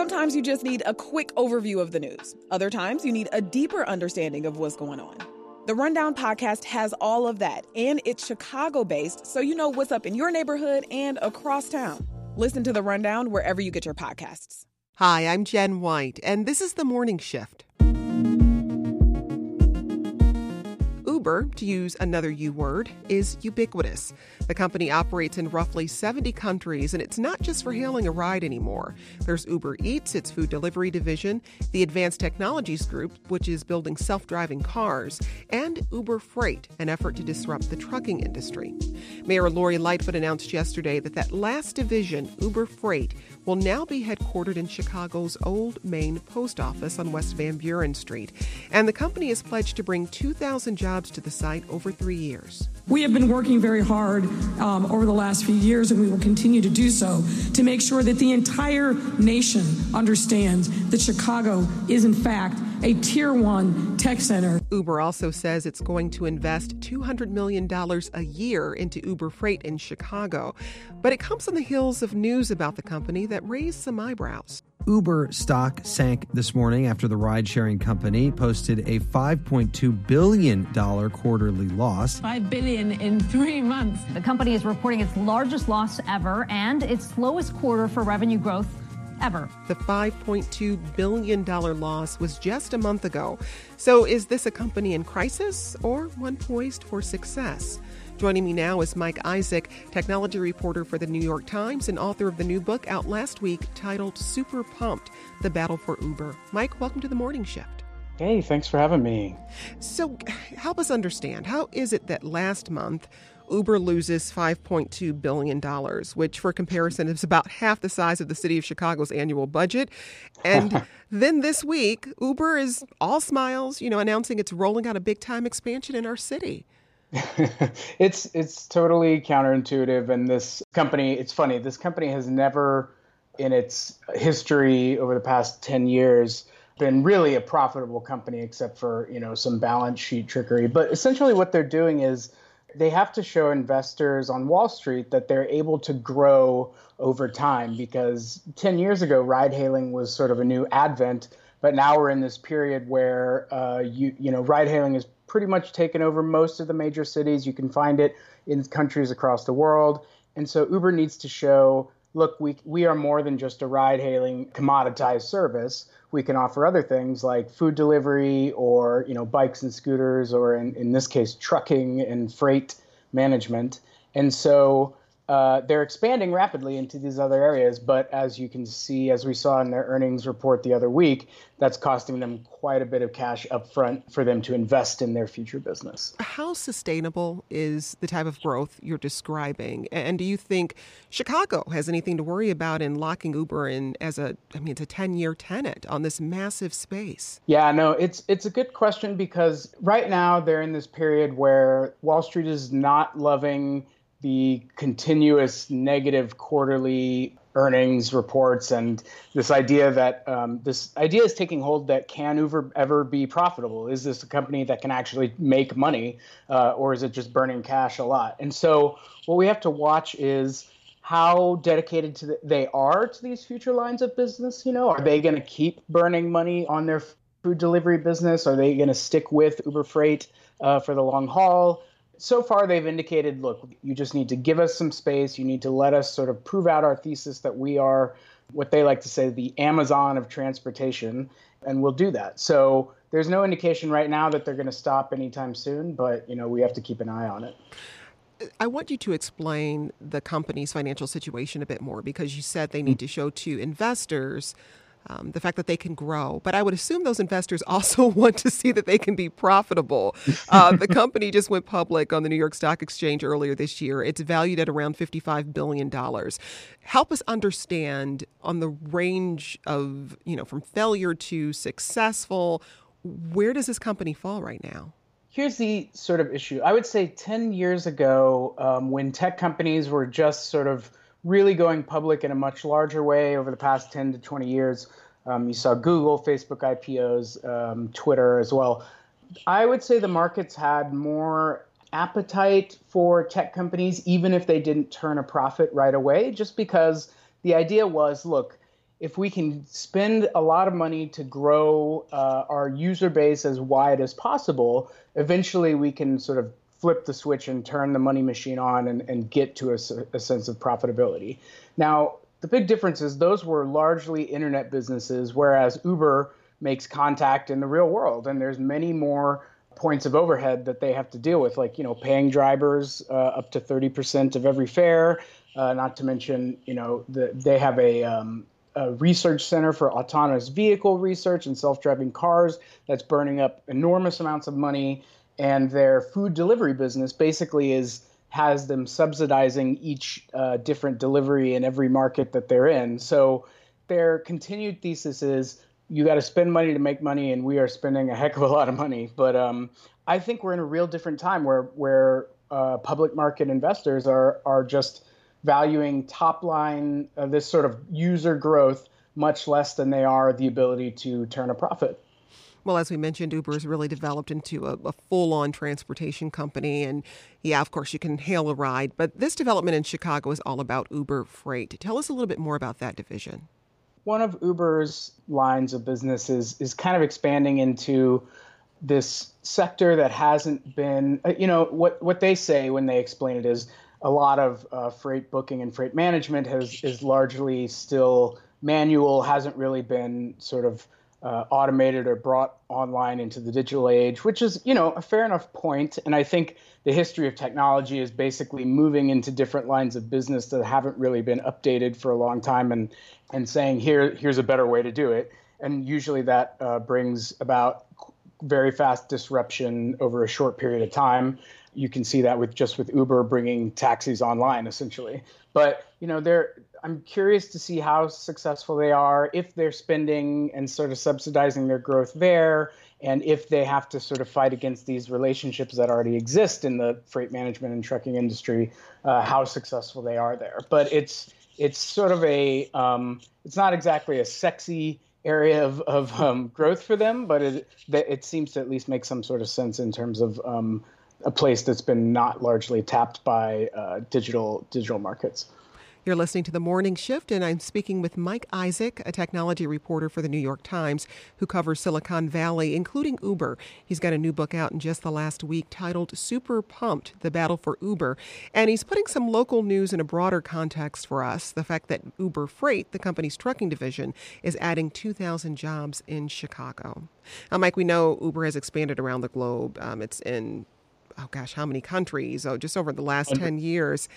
Sometimes you just need a quick overview of the news. Other times you need a deeper understanding of what's going on. The Rundown podcast has all of that, and it's Chicago based, so you know what's up in your neighborhood and across town. Listen to The Rundown wherever you get your podcasts. Hi, I'm Jen White, and this is the morning shift. Uber, to use another U word, is ubiquitous. The company operates in roughly 70 countries, and it's not just for hailing a ride anymore. There's Uber Eats, its food delivery division, the Advanced Technologies Group, which is building self driving cars, and Uber Freight, an effort to disrupt the trucking industry. Mayor Lori Lightfoot announced yesterday that that last division, Uber Freight, will now be headquartered in Chicago's Old Main Post Office on West Van Buren Street. And the company has pledged to bring 2,000 jobs to the site over three years. We have been working very hard um, over the last few years, and we will continue to do so to make sure that the entire nation understands that Chicago is, in fact, a tier one tech center. Uber also says it's going to invest $200 million a year into Uber Freight in Chicago. But it comes on the heels of news about the company that raised some eyebrows. Uber stock sank this morning after the ride sharing company posted a $5.2 billion quarterly loss. 5 billion in three months. The company is reporting its largest loss ever and its slowest quarter for revenue growth ever. The $5.2 billion loss was just a month ago. So is this a company in crisis or one poised for success? Joining me now is Mike Isaac, technology reporter for the New York Times and author of the new book out last week titled Super Pumped The Battle for Uber. Mike, welcome to the morning shift. Hey, thanks for having me. So, help us understand how is it that last month Uber loses $5.2 billion, which, for comparison, is about half the size of the city of Chicago's annual budget. And then this week, Uber is all smiles, you know, announcing it's rolling out a big time expansion in our city. it's it's totally counterintuitive and this company it's funny this company has never in its history over the past 10 years been really a profitable company except for you know some balance sheet trickery. But essentially what they're doing is they have to show investors on wall street that they're able to grow over time because 10 years ago ride hailing was sort of a new advent but now we're in this period where uh, you you know ride hailing is pretty much taken over most of the major cities. You can find it in countries across the world. And so Uber needs to show look, we, we are more than just a ride hailing commoditized service. We can offer other things like food delivery or you know bikes and scooters or in, in this case trucking and freight management. And so uh, they're expanding rapidly into these other areas, but as you can see, as we saw in their earnings report the other week, that's costing them quite a bit of cash upfront for them to invest in their future business. How sustainable is the type of growth you're describing? And do you think Chicago has anything to worry about in locking Uber in as a, I mean, it's a 10 year tenant on this massive space? Yeah, no, it's it's a good question because right now they're in this period where Wall Street is not loving the continuous negative quarterly earnings reports and this idea that um, this idea is taking hold that can Uber ever be profitable? Is this a company that can actually make money, uh, or is it just burning cash a lot? And so, what we have to watch is how dedicated to the, they are to these future lines of business. You know, are they going to keep burning money on their food delivery business? Are they going to stick with Uber Freight uh, for the long haul? So far they've indicated look you just need to give us some space. You need to let us sort of prove out our thesis that we are what they like to say the amazon of transportation and we'll do that. So there's no indication right now that they're going to stop anytime soon but you know we have to keep an eye on it. I want you to explain the company's financial situation a bit more because you said they need hmm. to show to investors um, the fact that they can grow. But I would assume those investors also want to see that they can be profitable. Uh, the company just went public on the New York Stock Exchange earlier this year. It's valued at around $55 billion. Help us understand on the range of, you know, from failure to successful, where does this company fall right now? Here's the sort of issue. I would say 10 years ago, um, when tech companies were just sort of really going public in a much larger way over the past 10 to 20 years. Um, you saw Google, Facebook IPOs, um, Twitter as well. I would say the markets had more appetite for tech companies, even if they didn't turn a profit right away, just because the idea was look, if we can spend a lot of money to grow uh, our user base as wide as possible, eventually we can sort of flip the switch and turn the money machine on and, and get to a, a sense of profitability. Now, the big difference is those were largely internet businesses, whereas Uber makes contact in the real world, and there's many more points of overhead that they have to deal with, like you know paying drivers uh, up to 30% of every fare. Uh, not to mention, you know, the, they have a um, a research center for autonomous vehicle research and self-driving cars that's burning up enormous amounts of money and their food delivery business basically is has them subsidizing each uh, different delivery in every market that they're in so their continued thesis is you got to spend money to make money and we are spending a heck of a lot of money but um, i think we're in a real different time where where uh, public market investors are are just valuing top line, uh, this sort of user growth, much less than they are the ability to turn a profit. Well, as we mentioned, Uber has really developed into a, a full on transportation company. And yeah, of course, you can hail a ride. But this development in Chicago is all about Uber Freight. Tell us a little bit more about that division. One of Uber's lines of business is, is kind of expanding into this sector that hasn't been, uh, you know, what, what they say when they explain it is a lot of uh, freight booking and freight management has is largely still manual, hasn't really been sort of uh, automated or brought online into the digital age, which is you know a fair enough point. And I think the history of technology is basically moving into different lines of business that haven't really been updated for a long time, and and saying here here's a better way to do it. And usually that uh, brings about very fast disruption over a short period of time you can see that with just with Uber bringing taxis online essentially. But you know, they're I'm curious to see how successful they are if they're spending and sort of subsidizing their growth there and if they have to sort of fight against these relationships that already exist in the freight management and trucking industry, uh, how successful they are there. But it's it's sort of a um, it's not exactly a sexy area of, of um, growth for them, but it it seems to at least make some sort of sense in terms of um, a place that's been not largely tapped by uh, digital digital markets. You're listening to the Morning Shift, and I'm speaking with Mike Isaac, a technology reporter for the New York Times who covers Silicon Valley, including Uber. He's got a new book out in just the last week titled Super Pumped The Battle for Uber. And he's putting some local news in a broader context for us the fact that Uber Freight, the company's trucking division, is adding 2,000 jobs in Chicago. Now, Mike, we know Uber has expanded around the globe. Um, it's in oh gosh, how many countries? Oh, just over the last 10 years.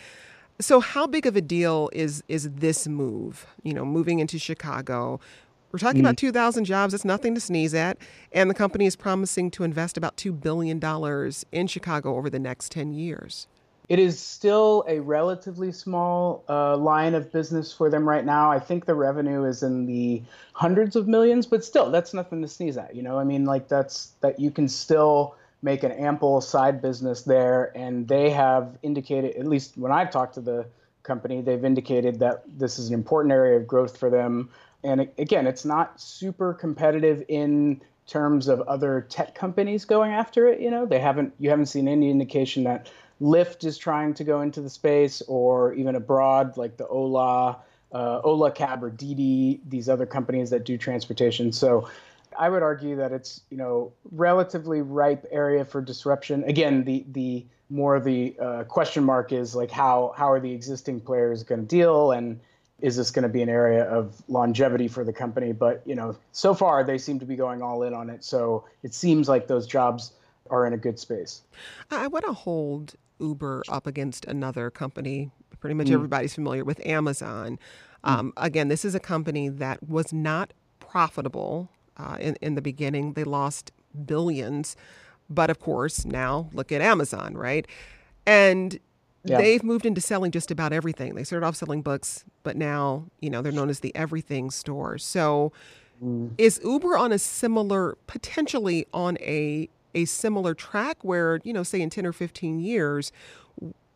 So how big of a deal is is this move? You know, moving into Chicago. We're talking mm about 2,000 jobs. That's nothing to sneeze at. And the company is promising to invest about $2 billion in Chicago over the next 10 years. It is still a relatively small uh, line of business for them right now. I think the revenue is in the hundreds of millions, but still, that's nothing to sneeze at. You know, I mean, like that's that you can still make an ample side business there. And they have indicated, at least when I've talked to the company, they've indicated that this is an important area of growth for them. And again, it's not super competitive in terms of other tech companies going after it. You know, they haven't, you haven't seen any indication that Lyft is trying to go into the space or even abroad, like the Ola. Uh, Ola Cab or Didi, these other companies that do transportation. So I would argue that it's you know relatively ripe area for disruption. Again, the the more the uh, question mark is like how how are the existing players going to deal and is this going to be an area of longevity for the company? But you know, so far they seem to be going all in on it. So it seems like those jobs are in a good space. I want to hold Uber up against another company. Pretty much mm. everybody's familiar with Amazon. Mm. Um, again, this is a company that was not profitable uh, in, in the beginning. They lost billions. But of course, now look at Amazon, right? And yeah. they've moved into selling just about everything. They started off selling books, but now, you know, they're known as the everything store. So mm. is Uber on a similar, potentially on a a similar track where, you know, say in 10 or 15 years,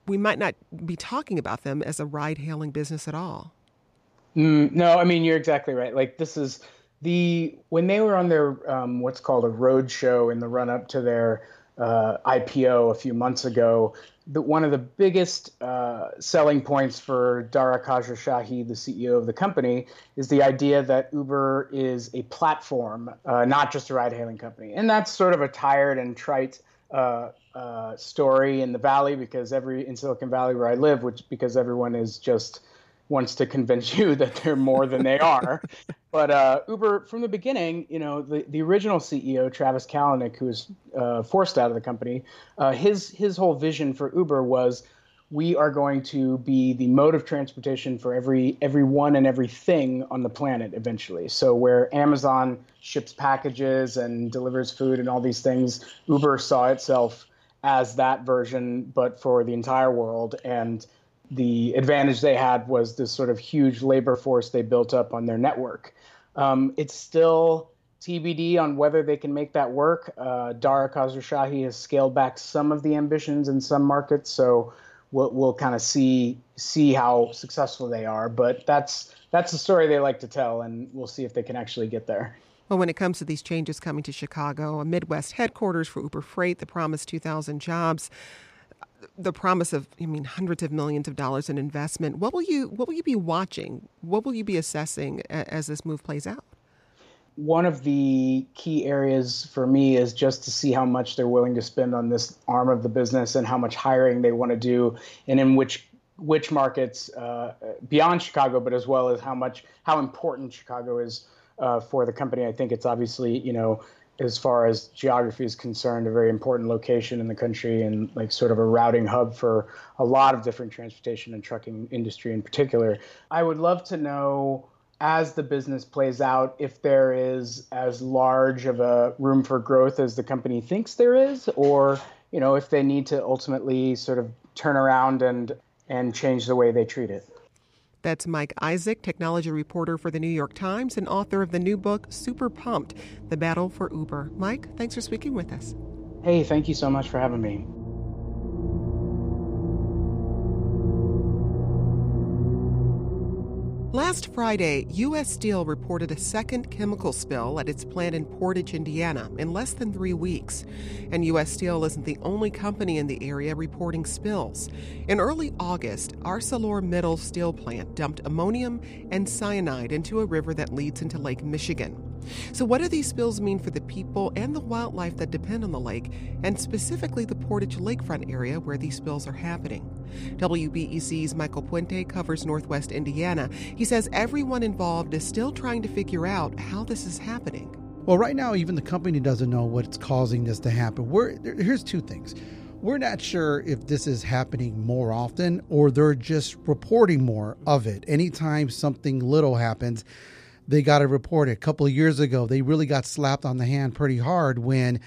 we might not be talking about them as a ride hailing business at all? Mm, no, I mean, you're exactly right. Like, this is the when they were on their um, what's called a road show in the run up to their uh, IPO a few months ago, the, one of the biggest uh, selling points for Dara Khosrowshahi, the CEO of the company, is the idea that Uber is a platform, uh, not just a ride-hailing company. And that's sort of a tired and trite uh, uh, story in the Valley because every in Silicon Valley where I live, which because everyone is just wants to convince you that they're more than they are. but uh, Uber, from the beginning, you know, the, the original CEO, Travis Kalanick, who was uh, forced out of the company, uh, his his whole vision for Uber was we are going to be the mode of transportation for every everyone and everything on the planet eventually. So where Amazon ships packages and delivers food and all these things, Uber saw itself as that version, but for the entire world and the advantage they had was this sort of huge labor force they built up on their network. Um, it's still TBD on whether they can make that work. Uh, Dara Khosrowshahi has scaled back some of the ambitions in some markets, so we'll, we'll kind of see see how successful they are. But that's that's the story they like to tell, and we'll see if they can actually get there. Well, when it comes to these changes coming to Chicago, a Midwest headquarters for Uber Freight, the promised 2,000 jobs, the promise of I mean hundreds of millions of dollars in investment. What will you what will you be watching? What will you be assessing as this move plays out? One of the key areas for me is just to see how much they're willing to spend on this arm of the business and how much hiring they want to do, and in which which markets uh, beyond Chicago, but as well as how much how important Chicago is uh, for the company. I think it's obviously you know as far as geography is concerned, a very important location in the country and like sort of a routing hub for a lot of different transportation and trucking industry in particular. I would love to know as the business plays out if there is as large of a room for growth as the company thinks there is or you know if they need to ultimately sort of turn around and and change the way they treat it. That's Mike Isaac, technology reporter for the New York Times and author of the new book, Super Pumped The Battle for Uber. Mike, thanks for speaking with us. Hey, thank you so much for having me. Last Friday, U.S. Steel reported a second chemical spill at its plant in Portage, Indiana, in less than three weeks. And U.S. Steel isn't the only company in the area reporting spills. In early August, ArcelorMittal steel plant dumped ammonium and cyanide into a river that leads into Lake Michigan. So, what do these spills mean for the people and the wildlife that depend on the lake, and specifically the Portage lakefront area where these spills are happening? WBEZ's Michael Puente covers Northwest Indiana. He says everyone involved is still trying to figure out how this is happening. Well, right now, even the company doesn't know what's causing this to happen. We're, here's two things. We're not sure if this is happening more often or they're just reporting more of it. Anytime something little happens, they got to report it. A couple of years ago, they really got slapped on the hand pretty hard when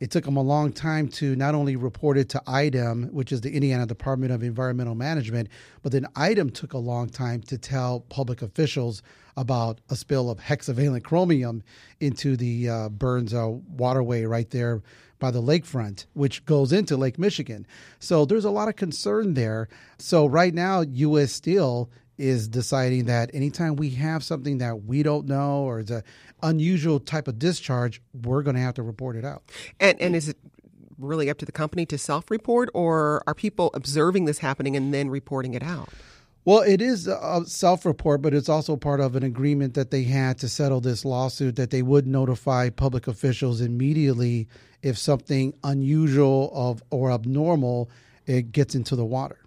it took them a long time to not only report it to IDEM, which is the Indiana Department of Environmental Management, but then IDEM took a long time to tell public officials about a spill of hexavalent chromium into the uh, Burns uh, waterway right there by the lakefront, which goes into Lake Michigan. So there's a lot of concern there. So right now, U.S. Steel is deciding that anytime we have something that we don't know or it's an unusual type of discharge, we're going to have to report it out. And and is it really up to the company to self-report, or are people observing this happening and then reporting it out? Well, it is a self report, but it's also part of an agreement that they had to settle this lawsuit that they would notify public officials immediately if something unusual of or abnormal it gets into the water.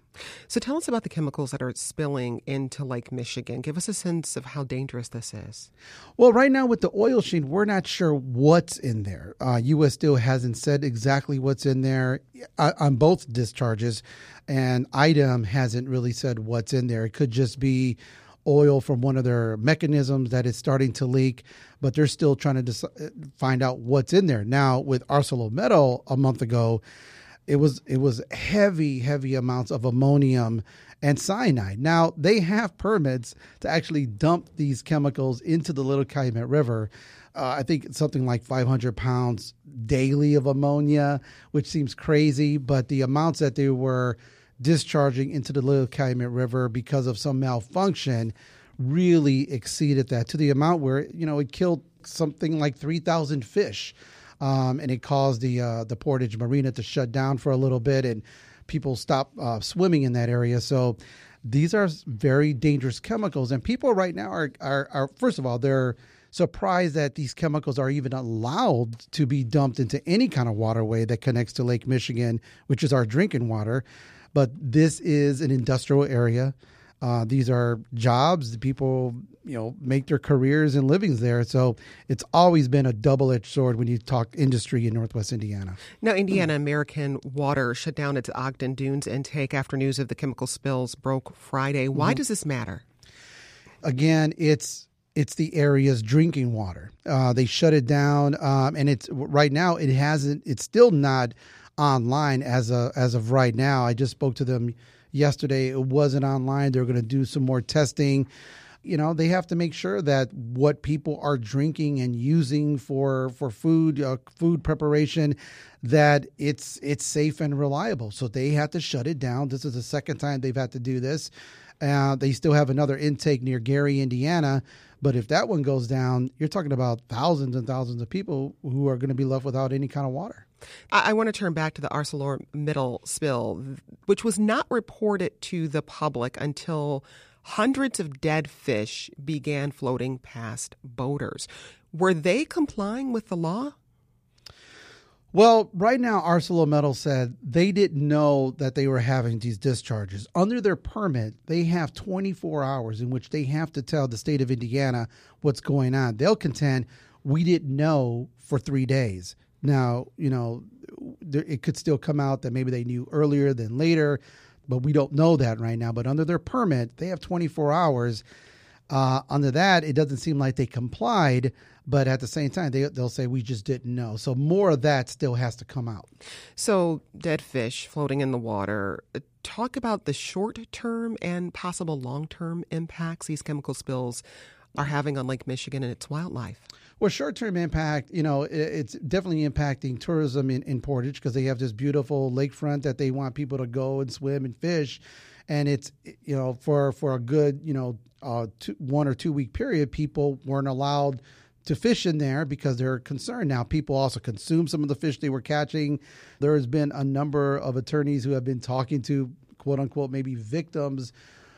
So tell us about the chemicals that are spilling into Lake Michigan. Give us a sense of how dangerous this is. Well, right now with the oil sheen, we're not sure what's in there. Uh, U.S. Steel hasn't said exactly what's in there uh, on both discharges, and IDEM hasn't really said what's in there. It could just be oil from one of their mechanisms that is starting to leak, but they're still trying to decide, find out what's in there. Now, with ArcelorMittal a month ago, it was it was heavy heavy amounts of ammonium and cyanide. Now they have permits to actually dump these chemicals into the Little Calumet River. Uh, I think something like 500 pounds daily of ammonia, which seems crazy, but the amounts that they were discharging into the Little Calumet River because of some malfunction really exceeded that to the amount where you know it killed something like 3,000 fish um, and it caused the uh, the Portage Marina to shut down for a little bit, and people stopped uh, swimming in that area. So these are very dangerous chemicals, and people right now are, are, are first of all they're surprised that these chemicals are even allowed to be dumped into any kind of waterway that connects to Lake Michigan, which is our drinking water. But this is an industrial area. Uh, these are jobs. People, you know, make their careers and livings there. So it's always been a double-edged sword when you talk industry in Northwest Indiana. Now, Indiana American Water shut down its Ogden Dunes intake after news of the chemical spills broke Friday. Why mm-hmm. does this matter? Again, it's it's the area's drinking water. Uh, they shut it down, um, and it's right now it hasn't. It's still not online as a as of right now. I just spoke to them yesterday. It wasn't online. They're going to do some more testing. You know, they have to make sure that what people are drinking and using for for food uh, food preparation that it's it's safe and reliable. So they have to shut it down. This is the second time they've had to do this. Uh, they still have another intake near Gary, Indiana but if that one goes down, you're talking about thousands and thousands of people who are going to be left without any kind of water. I, I want to turn back to the ArcelorMittal spill, which was not reported to the public until hundreds of dead fish began floating past boaters. Were they complying with the law? Well, right now, ArcelorMittal said they didn't know that they were having these discharges. Under their permit, they have 24 hours in which they have to tell the state of Indiana what's going on. They'll contend we didn't know for three days. Now, you know, it could still come out that maybe they knew earlier than later, but we don't know that right now. But under their permit, they have 24 hours. Uh, under that, it doesn't seem like they complied. But at the same time, they, they'll say, we just didn't know. So more of that still has to come out. So, dead fish floating in the water. Talk about the short term and possible long term impacts these chemical spills are having on Lake Michigan and its wildlife. Well, short term impact, you know, it's definitely impacting tourism in, in Portage because they have this beautiful lakefront that they want people to go and swim and fish. And it's, you know, for, for a good, you know, uh, two, one or two week period, people weren't allowed to fish in there because they're concerned now. People also consume some of the fish they were catching. There has been a number of attorneys who have been talking to quote unquote maybe victims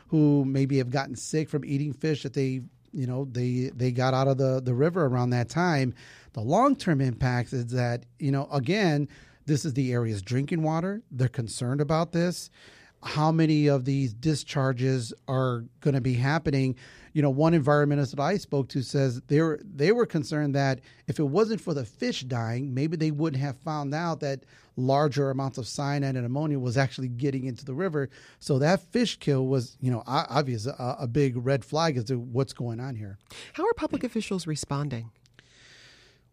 who maybe have gotten sick from eating fish that they you know they they got out of the the river around that time. The long term impact is that you know again this is the area's drinking water. They're concerned about this. How many of these discharges are going to be happening? you know, one environmentalist that I spoke to says they were they were concerned that if it wasn't for the fish dying, maybe they wouldn't have found out that larger amounts of cyanide and ammonia was actually getting into the river. So that fish kill was, you know, obvious a, a big red flag as to what's going on here. How are public officials responding?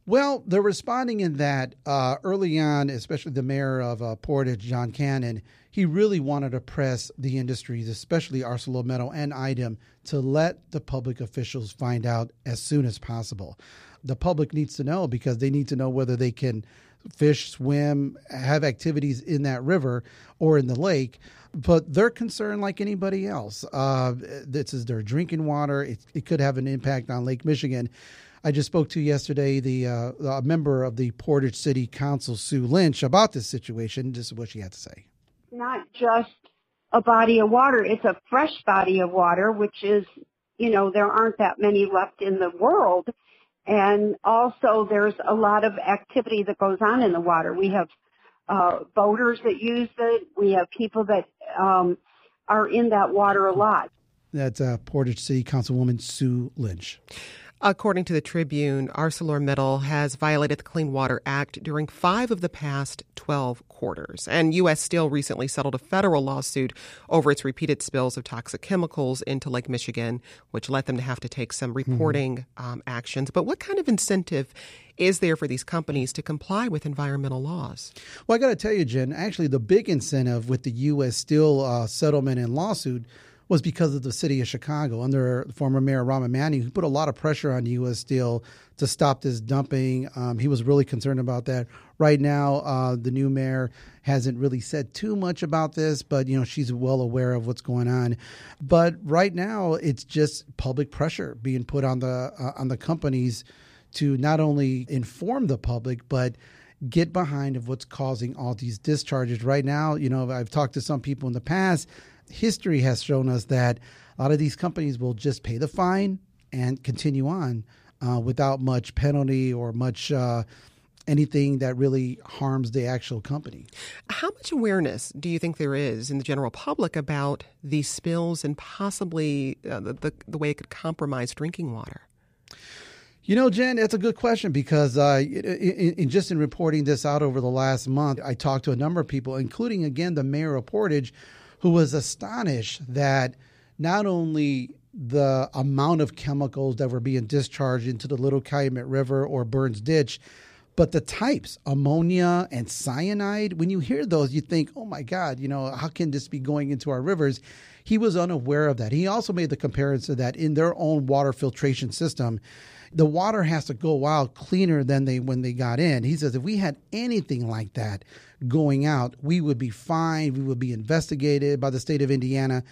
Well, they're responding in that uh, early on, especially the mayor of uh, Portage, John Cannon, he really wanted to press the industries, especially ArcelorMittal and IDEM, to let the public officials find out as soon as possible. The public needs to know because they need to know whether they can fish, swim, have activities in that river or in the lake. But they're concerned like anybody else. Uh, this is their drinking water. It, it could have an impact on Lake Michigan. I just spoke to yesterday the uh, a member of the Portage City Council, Sue Lynch, about this situation. This is what she had to say not just a body of water, it's a fresh body of water, which is, you know, there aren't that many left in the world. And also there's a lot of activity that goes on in the water. We have uh, boaters that use it. We have people that um, are in that water a lot. That's uh, Portage City Councilwoman Sue Lynch. According to the Tribune, ArcelorMittal has violated the Clean Water Act during five of the past 12 quarters. And U.S. Steel recently settled a federal lawsuit over its repeated spills of toxic chemicals into Lake Michigan, which led them to have to take some mm-hmm. reporting mm-hmm. um, actions. But what kind of incentive is there for these companies to comply with environmental laws? Well, I got to tell you, Jen, actually, the big incentive with the U.S. Steel uh, settlement and lawsuit was because of the city of Chicago under former Mayor Rahm Emanuel, who put a lot of pressure on U.S. Steel to stop this dumping. Um, he was really concerned about that. Right now, uh, the new mayor hasn't really said too much about this, but you know she's well aware of what's going on. But right now, it's just public pressure being put on the uh, on the companies to not only inform the public, but get behind of what's causing all these discharges. Right now, you know, I've talked to some people in the past. History has shown us that a lot of these companies will just pay the fine and continue on uh, without much penalty or much uh, anything that really harms the actual company. How much awareness do you think there is in the general public about these spills and possibly uh, the, the, the way it could compromise drinking water? You know, Jen, that's a good question because uh, in, in, just in reporting this out over the last month, I talked to a number of people, including again the mayor of Portage, who was astonished that not only the amount of chemicals that were being discharged into the Little Calumet River or Burns Ditch, but the types, ammonia and cyanide, when you hear those, you think, oh my God, you know, how can this be going into our rivers? He was unaware of that. He also made the comparison that in their own water filtration system, the water has to go out cleaner than they when they got in. He says if we had anything like that going out, we would be fined, we would be investigated by the state of Indiana.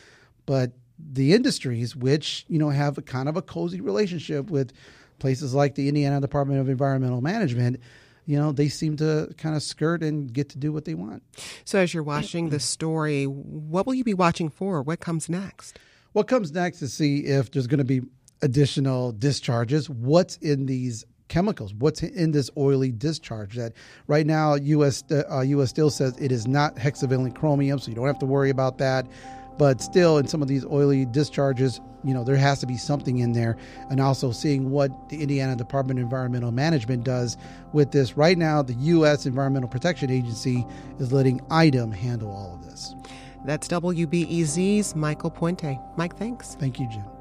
But the industries, which you know have a kind of a cozy relationship with places like the Indiana Department of Environmental Management, you know, they seem to kind of skirt and get to do what they want. So, as you're watching the story, what will you be watching for? What comes next? What comes next is see if there's going to be additional discharges. What's in these chemicals? What's in this oily discharge? That right now, U.S. Uh, U.S. Steel says it is not hexavalent chromium, so you don't have to worry about that. But still, in some of these oily discharges, you know, there has to be something in there. And also seeing what the Indiana Department of Environmental Management does with this. Right now, the U.S. Environmental Protection Agency is letting IDEM handle all of this. That's WBEZ's Michael Puente. Mike, thanks. Thank you, Jim.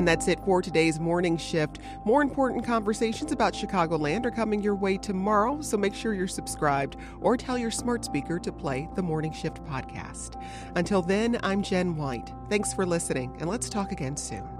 And that's it for today's morning shift. More important conversations about Chicagoland are coming your way tomorrow, so make sure you're subscribed or tell your smart speaker to play the Morning Shift podcast. Until then, I'm Jen White. Thanks for listening, and let's talk again soon.